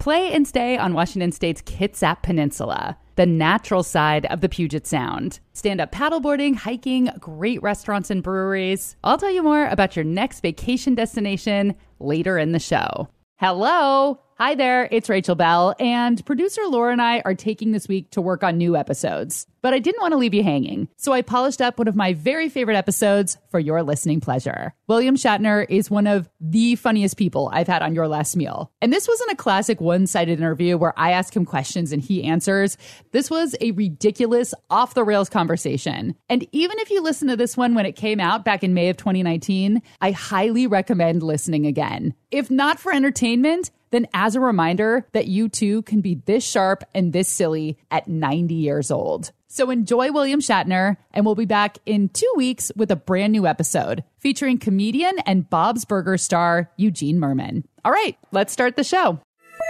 play and stay on Washington State's Kitsap Peninsula, the natural side of the Puget Sound. Stand up paddleboarding, hiking, great restaurants and breweries. I'll tell you more about your next vacation destination later in the show. Hello. Hi there, it's Rachael Belle, and producer Laura and I are taking this week to work on new episodes. But I didn't want to leave you hanging, so I polished up one of my very favorite episodes for your listening pleasure. William Shatner is one of the funniest people I've had on Your Last Meal. And this wasn't a classic one sided interview where I ask him questions and he answers. This was a ridiculous, off the rails conversation. And even if you listen to this one when it came out back in May of 2019, I highly recommend listening again. If not for entertainment, then as a reminder that you too can be this sharp and this silly at 90 years old. So enjoy William Shatner, and we'll be back in two weeks with a brand new episode featuring comedian and Bob's Burger star Eugene Mirman. All right, let's start the show.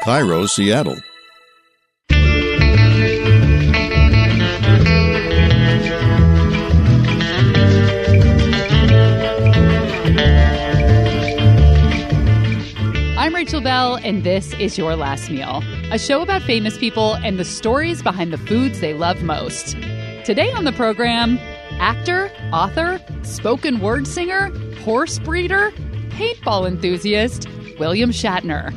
KIRO, Seattle. Rachael Belle, and this is Your Last Meal, a show about famous people and the stories behind the foods they love most. Today on the program, actor, author, spoken word singer, horse breeder, paintball enthusiast, William Shatner.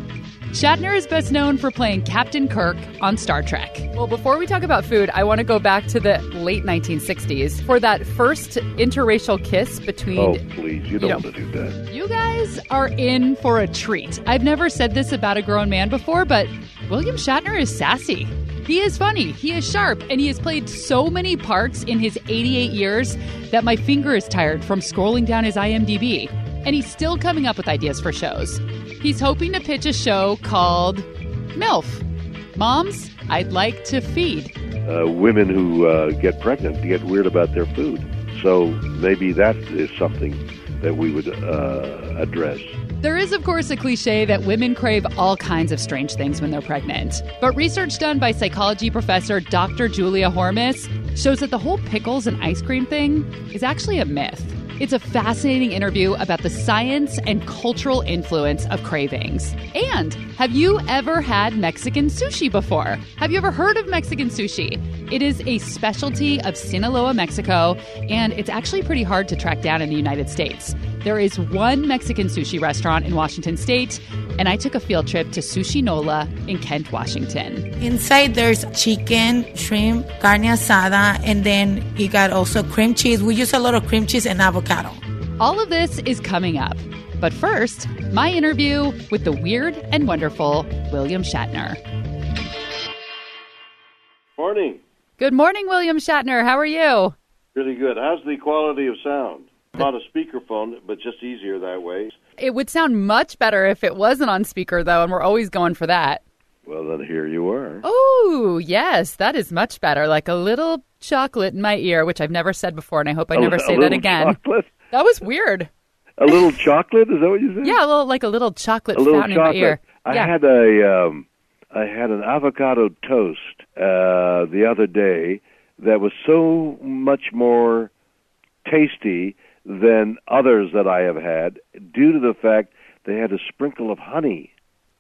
Shatner is best known for playing Captain Kirk on Star Trek. Well, before we talk about food, I want to go back to the late 1960s for that first interracial kiss between. Oh, please, you don't know, want to do that. You guys are in for a treat. I've never said this about a grown man before, but William Shatner is sassy. He is funny, he is sharp, and he has played so many parts in his 88 years that my finger is tired from scrolling down his IMDb. And he's still coming up with ideas for shows. He's hoping to pitch a show called MILF Moms I'd Like to Feed. Uh, women who uh, get pregnant get weird about their food. So maybe that is something that we would uh, address. There is, of course, a cliche that women crave all kinds of strange things when they're pregnant. But research done by psychology professor Dr. Julia Hormes shows that the whole pickles and ice cream thing is actually a myth. It's a fascinating interview about the science and cultural influence of cravings. And have you ever had Mexican sushi before? Have you ever heard of Mexican sushi? It is a specialty of Sinaloa, Mexico, and it's actually pretty hard to track down in the United States. There is one Mexican sushi restaurant in Washington state, and I took a field trip to Sushi Nola in Kent, Washington. Inside there's chicken, shrimp, carne asada, and then you got also cream cheese. We use a lot of cream cheese and avocado. All of this is coming up. But first, my interview with the weird and wonderful William Shatner. Morning. Good morning, William Shatner. How are you? Really good. How's the quality of sound? Not a speakerphone, but just easier that way. It would sound much better if it wasn't on speaker, though, and we're always going for that. Well, then here you are. Oh, yes, that is much better. Like a little chocolate in my ear, which I've never said before, and I hope I A never say that little again. Chocolate? That was weird. A little chocolate? Is that what you said? Yeah, a little like a little chocolate a little fountain chocolate. in my ear. I yeah. had a um, I had an avocado toast uh, the other day that was so much more tasty than others that I have had due to the fact they had a sprinkle of honey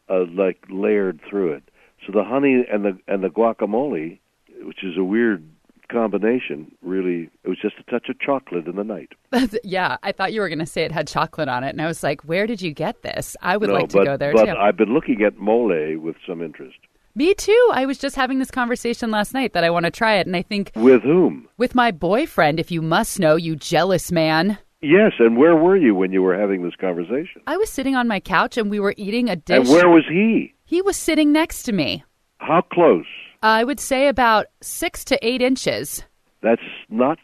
uh, like layered through it. So the honey and the and the guacamole, which is a weird combination, really it was just a touch of chocolate in the night. yeah, I thought you were going to say it had chocolate on it, and I was like, "Where did you get this? I would no, like to but, go there but too." I've been looking at mole with some interest. Me too. I was just having this conversation last night that I want to try it, and I think With whom? with my boyfriend, if you must know, you jealous man. Yes, and where were you when you were having this conversation? I was sitting on my couch and we were eating a dish. And where was he? he was sitting next to me. How close? I would say about six to eight inches. That's not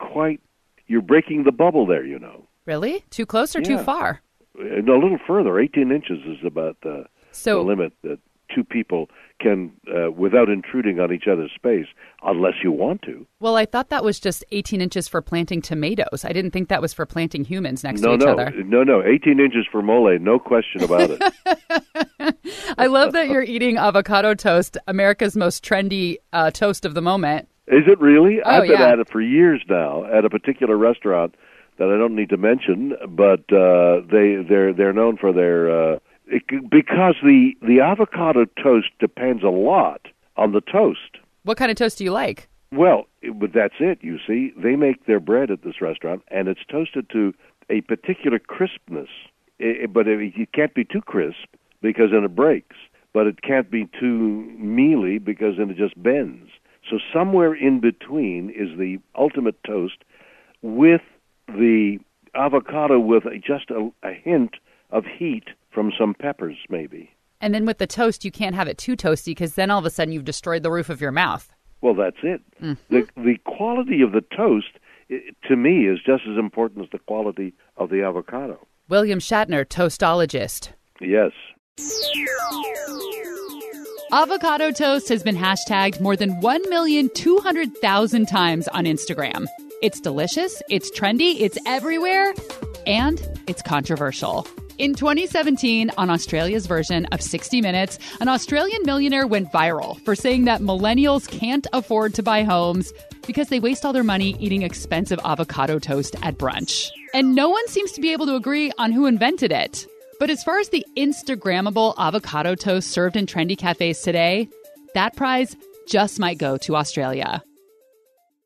quite. You're breaking the bubble there, you know. Really? Too close or too far? No, a little further. 18 inches is about the, So the limit that two people can, uh, without intruding on each other's space, unless you want to. Well, I thought that was just 18 inches for planting tomatoes. I didn't think that was for planting humans next no, to each no, other. no, no. 18 inches for mole, no question about it. I love that you're eating avocado toast, America's most trendy uh, toast of the moment. Is it really? Oh, I've been yeah. at it for years now at a particular restaurant that I don't need to mention, but uh, they they're they're known for their uh, It, because the the avocado toast depends a lot on the toast. What kind of toast do you like? Well, but that's it. You see, they make their bread at this restaurant, and it's toasted to a particular crispness. It, but it, it can't be too crisp because then it breaks. But it can't be too mealy because then it just bends. So somewhere in between is the ultimate toast with the avocado with just a, a hint of heat from some peppers, maybe. And then with the toast, you can't have it too toasty because then all of a sudden you've destroyed the roof of your mouth. Well, that's it. Mm-hmm. The the quality of the toast it, to me is just as important as the quality of the avocado. William Shatner, toastologist. Yes. Avocado toast has been hashtagged more than 1,200,000 times on Instagram. It's delicious, it's trendy, it's everywhere, and it's controversial. In 2017, on Australia's version of 60 Minutes, an Australian millionaire went viral for saying that millennials can't afford to buy homes because they waste all their money eating expensive avocado toast at brunch. And no one seems to be able to agree on who invented it. But as far as the Instagrammable avocado toast served in trendy cafes today, that prize just might go to Australia.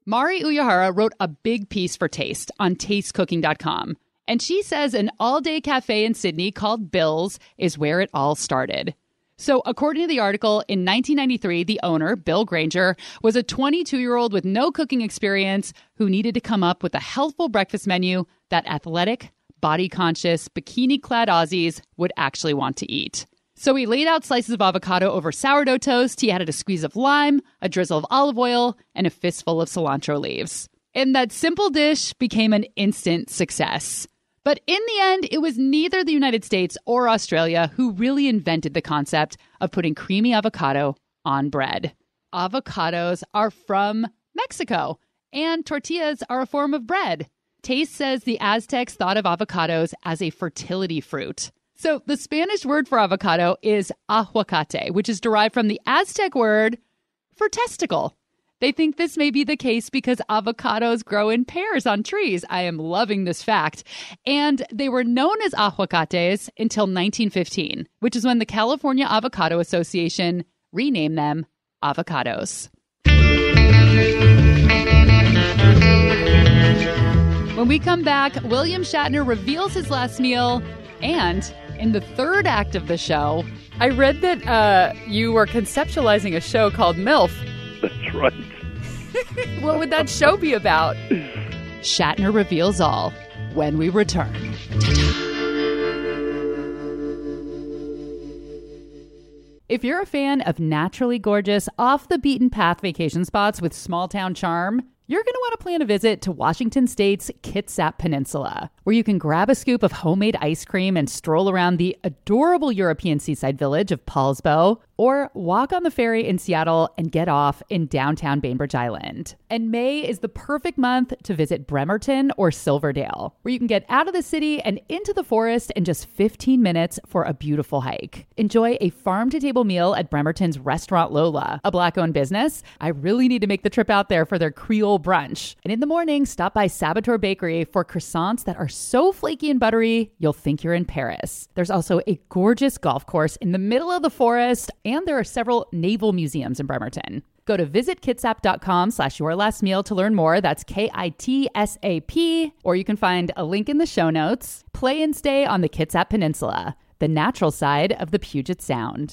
Mari Uyehara wrote a big piece for Taste on tastecooking.com and she says an all day cafe in Sydney called Bill's is where it all started. So, according to the article, in 1993, the owner, Bill Granger, was a 22 year old with no cooking experience who needed to come up with a healthful breakfast menu that athletic, body conscious, bikini clad Aussies would actually want to eat. So, he laid out slices of avocado over sourdough toast. He added a squeeze of lime, a drizzle of olive oil, and a fistful of cilantro leaves. And that simple dish became an instant success. But in the end, it was neither the United States or Australia who really invented the concept of putting creamy avocado on bread. Avocados are from Mexico, and tortillas are a form of bread. Taste says the Aztecs thought of avocados as a fertility fruit. So the Spanish word for avocado is aguacate, which is derived from the Aztec word for testicle. They think this may be the case because avocados grow in pairs on trees. I am loving this fact. And they were known as aguacates until 1915, which is when the California Avocado Association renamed them avocados. When we come back, William Shatner reveals his last meal, and in the third act of the show, I read that uh, you were conceptualizing a show called MILF. That's right. what would that show be about? Shatner reveals all when we return. If you're a fan of naturally gorgeous, off the beaten path vacation spots with small town charm, you're going to want to plan a visit to Washington State's Kitsap Peninsula, where you can grab a scoop of homemade ice cream and stroll around the adorable European seaside village of Poulsbo, or walk on the ferry in Seattle and get off in downtown Bainbridge Island. And May is the perfect month to visit Bremerton or Silverdale, where you can get out of the city and into the forest in just 15 minutes for a beautiful hike. Enjoy a farm to table meal at Bremerton's Restaurant Lola, a black owned business. I really need to make the trip out there for their Creole brunch. And in the morning, stop by Saboteur Bakery for croissants that are so flaky and buttery, you'll think you're in Paris. There's also a gorgeous golf course in the middle of the forest and there are several naval museums in Bremerton. Go to visitkitsap.com slash your last meal to learn more. That's K-I-T-S-A-P. Or you can find a link in the show notes. Play and stay on the Kitsap Peninsula, the natural side of the Puget Sound.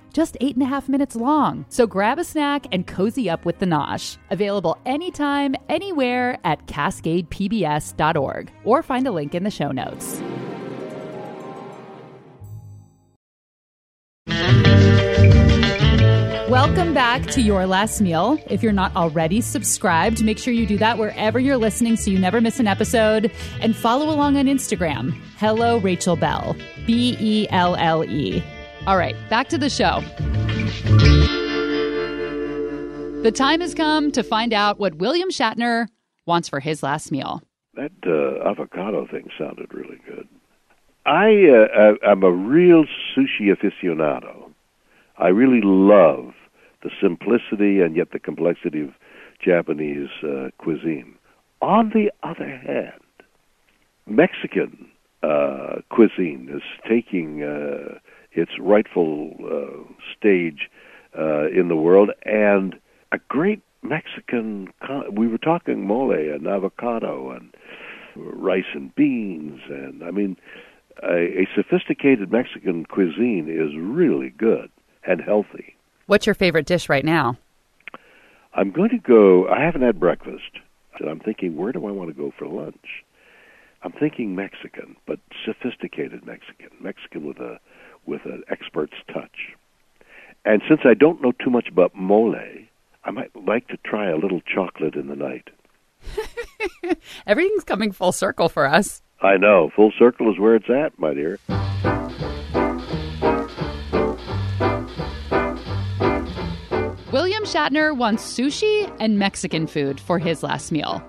just eight and a half minutes long. So grab a snack and cozy up with the Nosh. Available anytime, anywhere at cascadepbs.org or find a link in the show notes. Welcome back to Your Last Meal. If you're not already subscribed, make sure you do that wherever you're listening so you never miss an episode. And follow along on Instagram. Hello, Rachael Belle. B E L L E. All right, back to the show. The time has come to find out what William Shatner wants for his last meal. That uh, avocado thing sounded really good. I uh, I'm a real sushi aficionado. I really love the simplicity and yet the complexity of Japanese uh, cuisine. On the other hand, Mexican uh, cuisine is taking uh, its rightful uh, stage uh, in the world, and a great Mexican. Con- we were talking mole and avocado and rice and beans, and I mean, a, a sophisticated Mexican cuisine is really good and healthy. What's your favorite dish right now? I'm going to go. I haven't had breakfast, and I'm thinking, where do I want to go for lunch? I'm thinking Mexican, but sophisticated Mexican, Mexican with a with an expert's touch. And since I don't know too much about mole, I might like to try a little chocolate in the night. Everything's coming full circle for us. I know. Full circle is where it's at, my dear. William Shatner wants sushi and Mexican food for his last meal.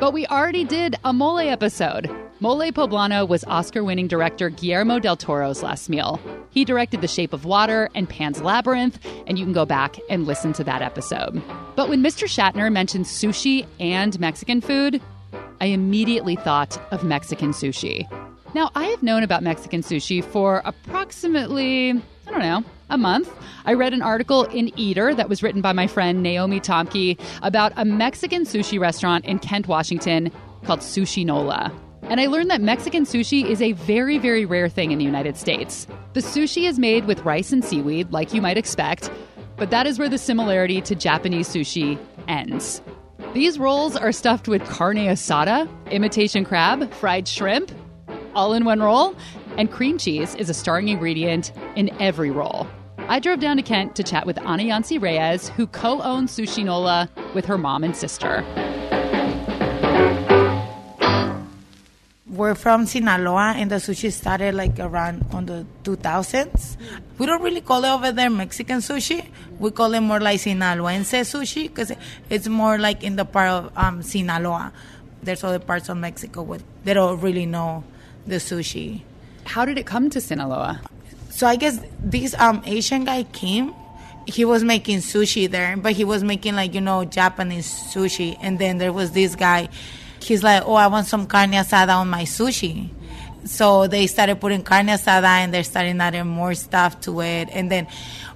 But we already did a mole episode. Mole Poblano was Oscar winning director Guillermo del Toro's last meal. He directed The Shape of Water and Pan's Labyrinth, and you can go back and listen to that episode. But when Mr. Shatner mentioned sushi and Mexican food, I immediately thought of Mexican sushi. Now, I have known about Mexican sushi for approximately, I don't know, a month. I read an article in Eater that was written by my friend Naomi Tomky about a Mexican sushi restaurant in Kent, Washington called Sushi Nola. And I learned that Mexican sushi is a very, very rare thing in the United States. The sushi is made with rice and seaweed, like you might expect, but that is where the similarity to Japanese sushi ends. These rolls are stuffed with carne asada, imitation crab, fried shrimp, all in one roll, and cream cheese is a starring ingredient in every roll. I drove down to Kent to chat with Anayansi Reyes, who co owns Sushi Nola with her mom and sister. We're from Sinaloa, and the sushi started like around on the 2000s. We don't really call it over there Mexican sushi. We call it more like Sinaloense sushi because it's more like in the part of um, Sinaloa. There's other parts of Mexico where they don't really know the sushi. How did it come to Sinaloa? So I guess this um, Asian guy came. He was making sushi there, but he was making like you know Japanese sushi. And then there was this guy. He's like, "Oh, I want some carne asada on my sushi." So they started putting carne asada, and they're starting adding more stuff to it. And then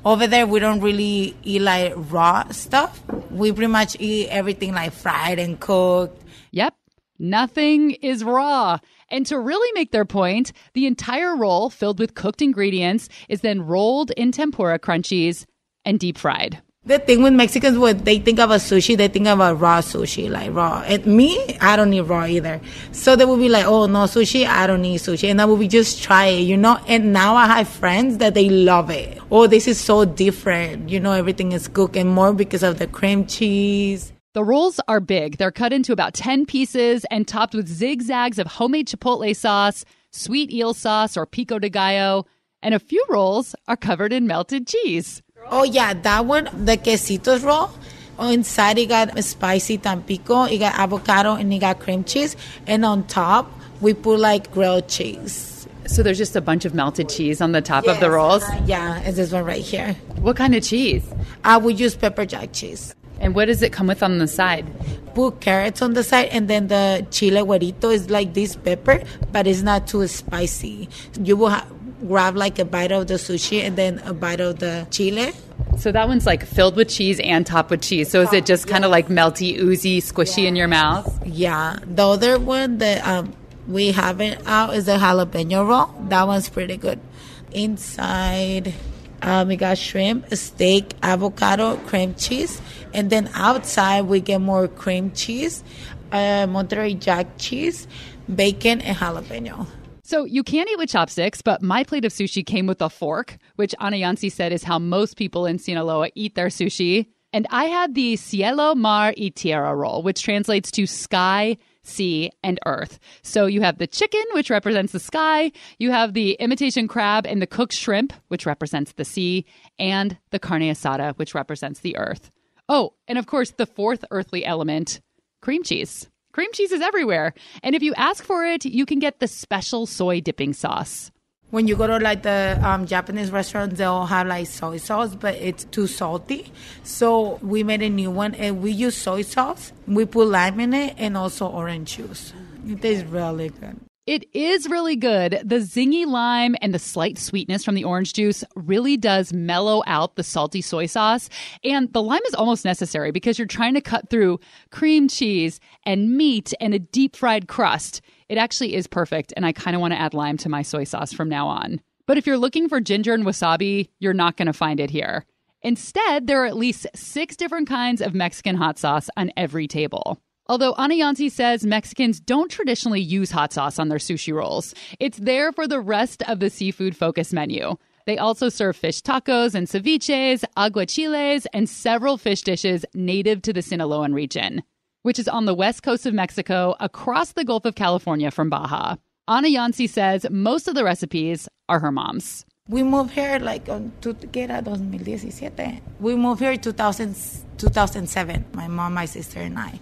over there, we don't really eat like raw stuff. We pretty much eat everything like fried and cooked. Yep, nothing is raw. And to really make their point, the entire roll filled with cooked ingredients is then rolled in tempura crunchies and deep fried. The thing with Mexicans, when they think of a sushi, they think about raw sushi, like raw. And me, I don't eat raw either. So they will be like, oh, no sushi, I don't eat sushi. And I will be just try it, you know? And now I have friends that they love it. Oh, this is so different. You know, everything is cooked and more because of the cream cheese. The rolls are big. They're cut into about 10 pieces and topped with zigzags of homemade chipotle sauce, sweet eel sauce, or pico de gallo, and a few rolls are covered in melted cheese. Oh, yeah, that one, the quesitos roll. Inside, it got spicy tampico, it got avocado, and it got cream cheese. And on top, we put like grilled cheese. So there's just a bunch of melted cheese on the top of the rolls? Uh, yeah, it's this one right here. What kind of cheese? I would use pepper jack cheese. And what does it come with on the side? Put carrots on the side, and then the chile güerito is like this pepper, but it's not too spicy. You will ha- grab like a bite of the sushi and then a bite of the chile. So that one's like filled with cheese and topped with cheese. So is it just kind of like melty, oozy, squishy in your mouth? Yeah. The other one that um, we have it out is the jalapeno roll. That one's pretty good. Inside, um, we got shrimp, steak, avocado, cream cheese, and then outside we get more cream cheese, uh, Monterey Jack cheese, bacon, and jalapeno. So you can eat with chopsticks, but my plate of sushi came with a fork, which Anayansi said is how most people in Sinaloa eat their sushi. And I had the Cielo, Mar y Tierra roll, which translates to sky, sea, and earth. So you have the chicken, which represents the sky, you have the imitation crab and the cooked shrimp, which represents the sea, and the carne asada, which represents the earth. Oh, and of course, the fourth earthly element cream cheese. Cream cheese is everywhere. And if you ask for it, you can get the special soy dipping sauce. When you go to like the um, Japanese restaurants, they'll have like soy sauce, but it's too salty. So we made a new one, and we use soy sauce. We put lime in it, and also orange juice. It tastes really good. It is really good. The zingy lime and the slight sweetness from the orange juice really does mellow out the salty soy sauce. And the lime is almost necessary because you're trying to cut through cream cheese and meat and a deep fried crust. It actually is perfect, and I kind of want to add lime to my soy sauce from now on. But if you're looking for ginger and wasabi, you're not going to find it here. Instead, there are at least six different kinds of Mexican hot sauce on every table. Although Anayansi says Mexicans don't traditionally use hot sauce on their sushi rolls, it's there for the rest of the seafood focused menu. They also serve fish tacos and ceviches, aguachiles, and several fish dishes native to the Sinaloan region, which is on the west coast of Mexico across the Gulf of California from Baja. Anayansi says most of the recipes are her mom's. We moved here like um, on tu- ¿qué 2017. We moved here 2000, 2007, my mom, my sister, and I.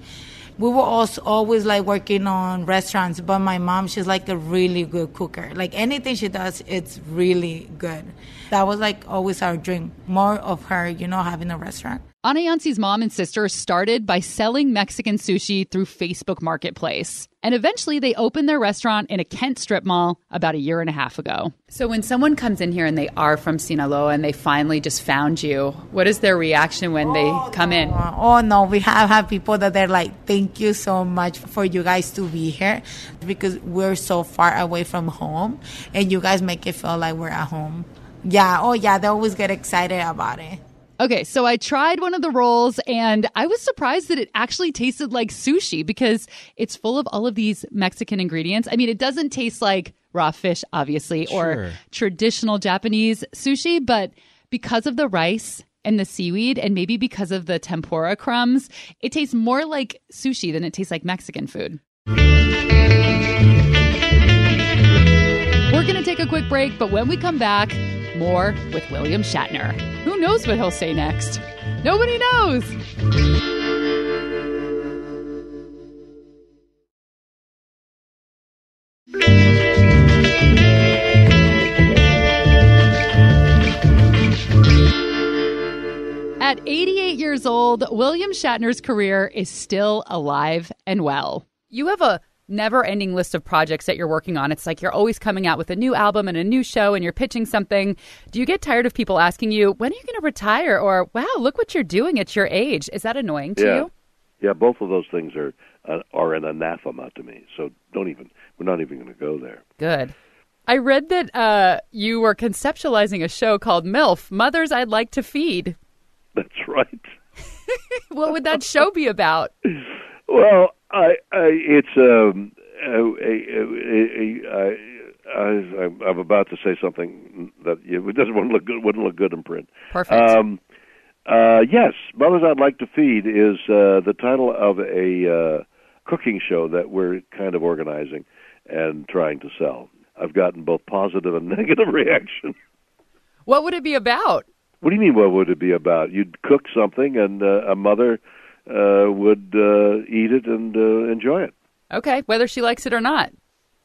We were also always like working on restaurants, but my mom, she's like a really good cooker. Like anything she does, it's really good. That was like always our dream. More of her, you know, having a restaurant. Anayansi's mom and sister started by selling Mexican sushi through Facebook Marketplace. And eventually they opened their restaurant in a Kent strip mall about a year and a half ago. So when someone comes in here and they are from Sinaloa and they finally just found you, what is their reaction when they come in? Oh no, we have had people that they're like, "Thank you so much for you guys to be here, because we're so far away from home, and you guys make it feel like we're at home." Yeah, oh yeah, they always get excited about it. Okay, so I tried one of the rolls and I was surprised that it actually tasted like sushi because it's full of all of these Mexican ingredients. I mean, it doesn't taste like raw fish, obviously, or traditional Japanese sushi, but because of the rice and the seaweed, and maybe because of the tempura crumbs, it tastes more like sushi than it tastes like Mexican food. We're going to take a quick break, but when we come back, more with William Shatner. Who knows what he'll say next? Nobody knows. At 88 years old, William Shatner's career is still alive and well. You have a never ending list of projects that you're working on. It's like you're always coming out with a new album and a new show and you're pitching something. Do you get tired of people asking you, when are you going to retire? Or, wow, look what you're doing at your age? Is that annoying to yeah, you? yeah. Both of those things are uh, are an anathema to me. So don't even. We're not even going to go there. Good. I read that uh, you were conceptualizing a show called MILF Mothers I'd Like to Feed. That's right. What would that show be about? Well, I, I it's um, a, a, a, a, I, I, I'm about to say something that it doesn't want to look good. Wouldn't look good in print. Perfect. Um, uh, yes, Mothers I'd Like to Feed is uh, the title of a uh, cooking show that we're kind of organizing and trying to sell. I've gotten both positive and negative reaction. what would it be about? What do you mean? What would it be about? You'd cook something, and uh, a mother would uh, eat it and uh, enjoy it. Okay, whether she likes it or not.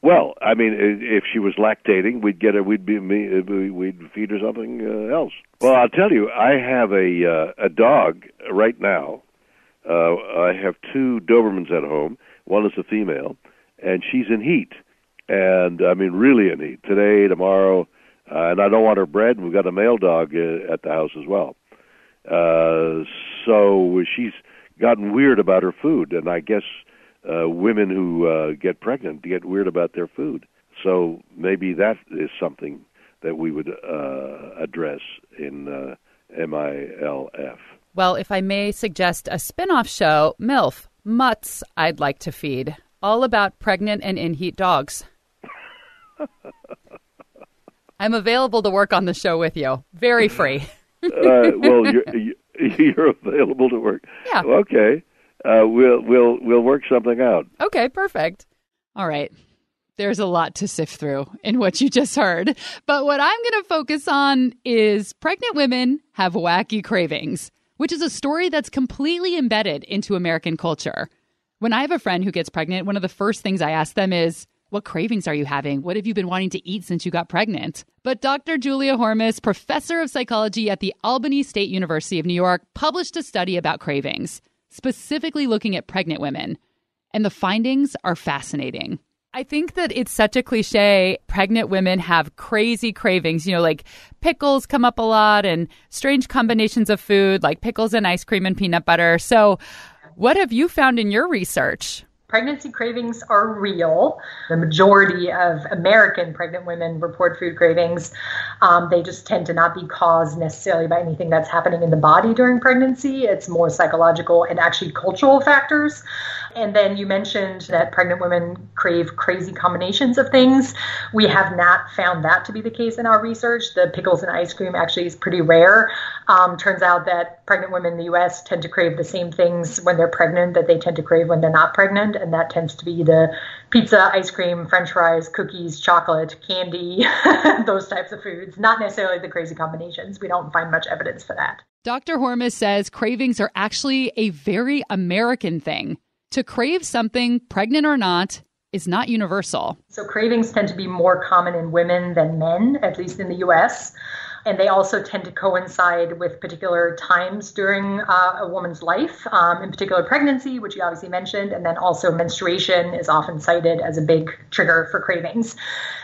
Well, I mean, if she was lactating, we'd get her. We'd be uh, We'd feed her something uh, else. Well, I'll tell you, I have a uh, a dog right now. Uh, I have two Dobermans at home. One is a female, and she's in heat, and I mean really in heat today, tomorrow, uh, and I don't want her bred. We've got a male dog uh, at the house as well. Uh, so she's gotten weird about her food, and I guess uh, women who uh, get pregnant get weird about their food. So maybe that is something that we would uh, address in uh, MILF. Well, if I may suggest a spin off show, MILF, Mutts I'd Like to Feed, all about pregnant and in heat dogs. I'm available to work on the show with you. Very free. uh, well, you're, you're available to work. Yeah. Okay. uh, we'll we'll we'll work something out. Okay, perfect. All right. There's a lot to sift through in what you just heard. But what I'm going to focus on is pregnant women have wacky cravings, which is a story that's completely embedded into American culture. When I have a friend who gets pregnant, one of the first things I ask them is, What cravings are you having? What have you been wanting to eat since you got pregnant? But Dr. Julia Hormes, professor of psychology at the Albany State University of New York, published a study about cravings, specifically looking at pregnant women. And the findings are fascinating. I think that it's such a cliche. Pregnant women have crazy cravings. You know, like pickles come up a lot and strange combinations of food, like pickles and ice cream and peanut butter. So, what have you found in your research? Pregnancy cravings are real. The majority of American pregnant women report food cravings. Um, they just tend to not be caused necessarily by anything that's happening in the body during pregnancy. It's more psychological and actually cultural factors. And then you mentioned that pregnant women crave crazy combinations of things. We have not found that to be the case in our research. The pickles and ice cream actually is pretty rare. Um, turns out that pregnant women in the US tend to crave the same things when they're pregnant that they tend to crave when they're not pregnant. And that tends to be the pizza, ice cream, french fries, cookies, chocolate, candy, those types of foods, not necessarily the crazy combinations. We don't find much evidence for that. Dr. Hormes says cravings are actually a very American thing. To crave something, pregnant or not, is not universal. So, cravings tend to be more common in women than men, at least in the US. And they also tend to coincide with particular times during uh, a woman's life, um, in particular pregnancy, which you obviously mentioned, and then also menstruation is often cited as a big trigger for cravings.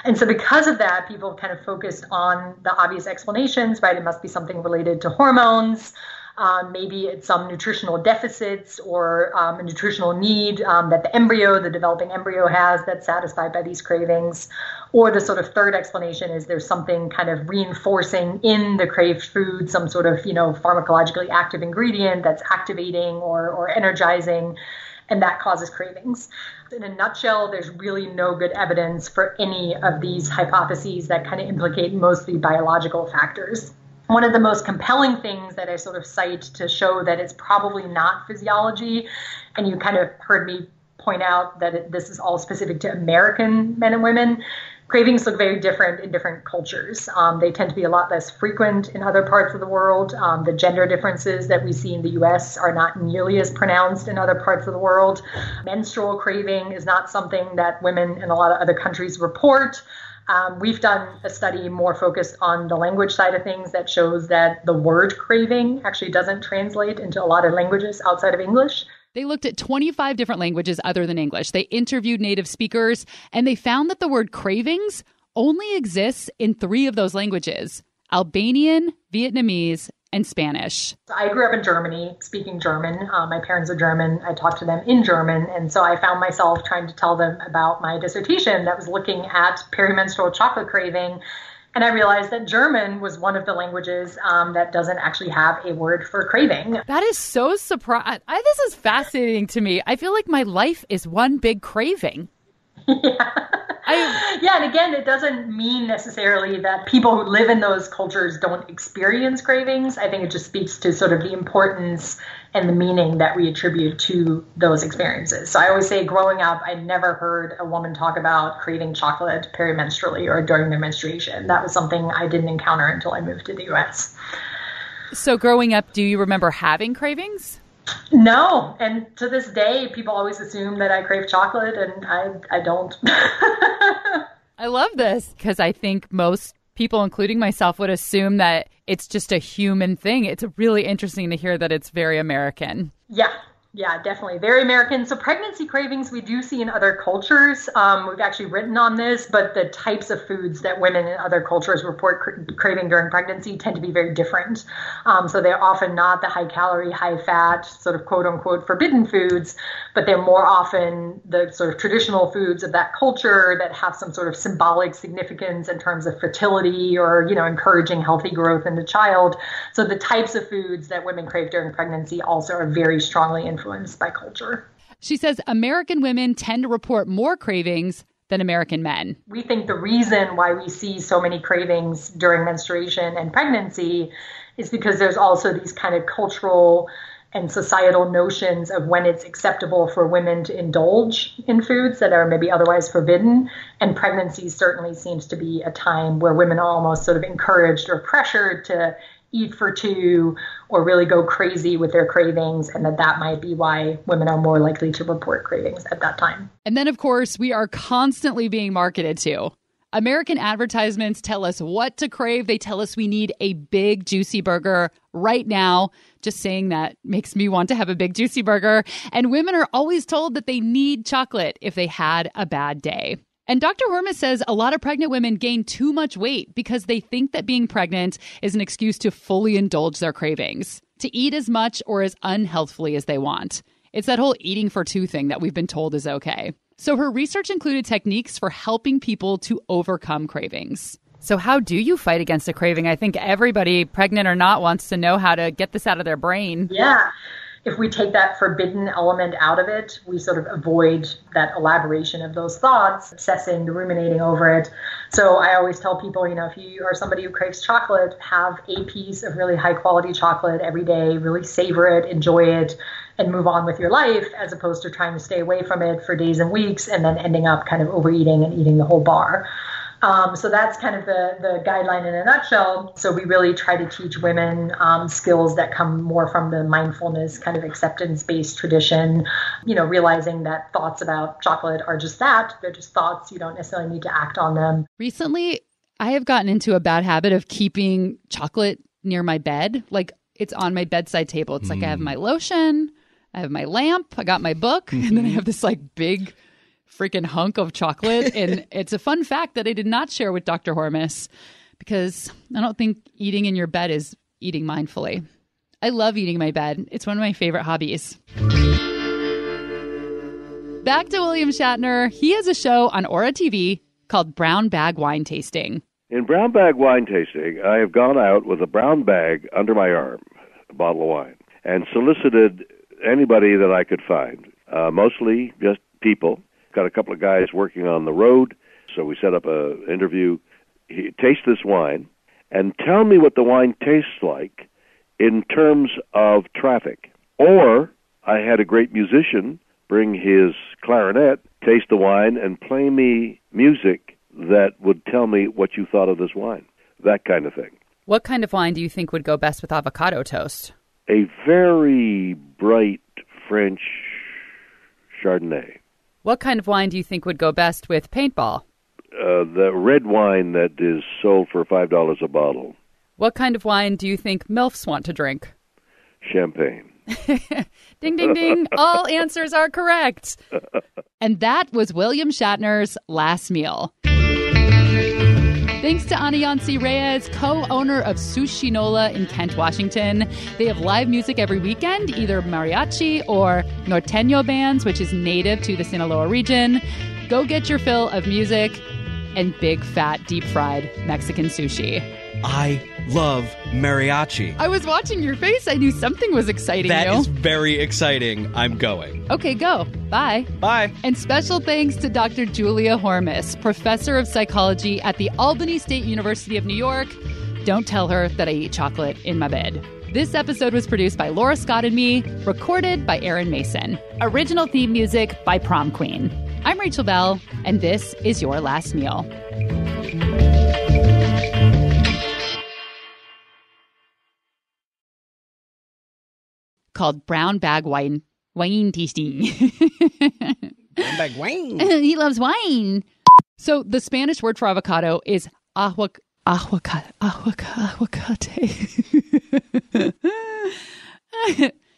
And so, because of that, people kind of focused on the obvious explanations, right? It must be something related to hormones. Um, maybe it's some nutritional deficits or um, a nutritional need um, that the embryo, the developing embryo, has that's satisfied by these cravings. Or the sort of third explanation is there's something kind of reinforcing in the craved food, some sort of you know pharmacologically active ingredient that's activating or, or energizing, and that causes cravings. In a nutshell, there's really no good evidence for any of these hypotheses that kind of implicate mostly biological factors one of the most compelling things that I sort of cite to show that it's probably not physiology, and you kind of heard me point out that it, this is all specific to American men and women. Cravings look very different in different cultures. Um, they tend to be a lot less frequent in other parts of the world. Um, the gender differences that we see in the US are not nearly as pronounced in other parts of the world. Menstrual craving is not something that women in a lot of other countries report. Um, we've done a study more focused on the language side of things that shows that the word craving actually doesn't translate into a lot of languages outside of English. They looked at 25 different languages other than English. They interviewed native speakers, and they found that the word cravings only exists in three of those languages Albanian, Vietnamese, and Spanish. I grew up in Germany, speaking German. Uh, my parents are German. I talked to them in German. And so I found myself trying to tell them about my dissertation that was looking at perimenstrual chocolate craving. And I realized that German was one of the languages um, that doesn't actually have a word for craving. That is so surprising. This is fascinating to me. I feel like my life is one big craving. Yeah. I, yeah, and again, it doesn't mean necessarily that people who live in those cultures don't experience cravings. I think it just speaks to sort of the importance and the meaning that we attribute to those experiences. So I always say, growing up, I never heard a woman talk about craving chocolate perimenstrually or during their menstruation. That was something I didn't encounter until I moved to the US. So, growing up, do you remember having cravings? No, and to this day, people always assume that I crave chocolate, and I I don't. I love this because I think most people, including myself, would assume that it's just a human thing. It's really interesting to hear that it's very American. Yeah, yeah, definitely. Very American. So, pregnancy cravings we do see in other cultures. Um, we've actually written on this, but the types of foods that women in other cultures report cra- craving during pregnancy tend to be very different. Um, so, they're often not the high calorie, high fat, sort of quote unquote forbidden foods, but they're more often the sort of traditional foods of that culture that have some sort of symbolic significance in terms of fertility or, you know, encouraging healthy growth in the child. So, the types of foods that women crave during pregnancy also are very strongly influenced influenced by culture. She says American women tend to report more cravings than American men. We think the reason why we see so many cravings during menstruation and pregnancy is because there's also these kind of cultural and societal notions of when it's acceptable for women to indulge in foods that are maybe otherwise forbidden. And pregnancy certainly seems to be a time where women are almost sort of encouraged or pressured to eat for two or really go crazy with their cravings and that that might be why women are more likely to report cravings at that time. And then of course, we are constantly being marketed to. American advertisements tell us what to crave. They tell us we need a big juicy burger right now. Just saying that makes me want to have a big juicy burger. And women are always told that they need chocolate if they had a bad day. And Dr. Hormes says a lot of pregnant women gain too much weight because they think that being pregnant is an excuse to fully indulge their cravings, to eat as much or as unhealthfully as they want. It's that whole eating for two thing that we've been told is okay. So her research included techniques for helping people to overcome cravings. So, how do you fight against a craving? I think everybody, pregnant or not, wants to know how to get this out of their brain. Yeah if we take that forbidden element out of it, we sort of avoid that elaboration of those thoughts, obsessing, ruminating over it. So I always tell people, you know, if you are somebody who craves chocolate, have a piece of really high quality chocolate every day, really savor it, enjoy it, and move on with your life, as opposed to trying to stay away from it for days and weeks and then ending up kind of overeating and eating the whole bar. Um, so that's kind of the, the guideline in a nutshell. So we really try to teach women um, skills that come more from the mindfulness kind of acceptance based tradition, you know, realizing that thoughts about chocolate are just that. They're just thoughts. You don't necessarily need to act on them. Recently, I have gotten into a bad habit of keeping chocolate near my bed. Like it's on my bedside table. It's mm. like I have mm. my lotion, I have my lamp, I got my book, mm-hmm. and then I mm-hmm. have this like big freaking hunk of chocolate. and it's a fun fact that I did not share with Dr. Hormes because I don't think eating in your bed is eating mindfully. I love eating my bed, it's one of my favorite hobbies. Back to William Shatner. He has a show on Ora TV called Brown Bag Wine Tasting. In Brown Bag Wine Tasting, I have gone out with a brown bag under my arm, a bottle of wine, and solicited anybody that I could find, uh, mostly just people Got a couple of guys working on the road, so we set up a interview. He, taste this wine and tell me what the wine tastes like in terms of traffic. Or I had a great musician bring his clarinet, taste the wine, and play me music that would tell me what you thought of this wine. That kind of thing. What kind of wine do you think would go best with avocado toast? A very bright French Chardonnay. What kind of wine do you think would go best with paintball? Uh, the red wine that is sold for five dollars a bottle. What kind of wine do you think milfs want to drink? Champagne. ding, ding, ding. All answers are correct. And that was William Shatner's last meal. Thanks to Anayansi Reyes, co owner of Sushinola in Kent, Washington. They have live music every weekend, either mariachi or norteño bands, which is native to the Sinaloa region. Go get your fill of music and big, fat, deep fried Mexican sushi. I love mariachi. I was watching your face. I knew something was exciting That you. is very exciting. I'm going. Okay, go. Bye. Bye. And special thanks to Dr. Julia Hormes, professor of psychology at the Albany State University of New York. Don't tell her that I eat chocolate in my bed. This episode was produced by Laura Scott and me, recorded by Aaron Mason. Original theme music by Prom Queen. I'm Rachael Belle, and this is Your Last Meal. Called Brown Bag Wine Wine Tasting. brown Bag Wine. he loves wine. So the Spanish word for avocado is aguac aguacate. Aguacate.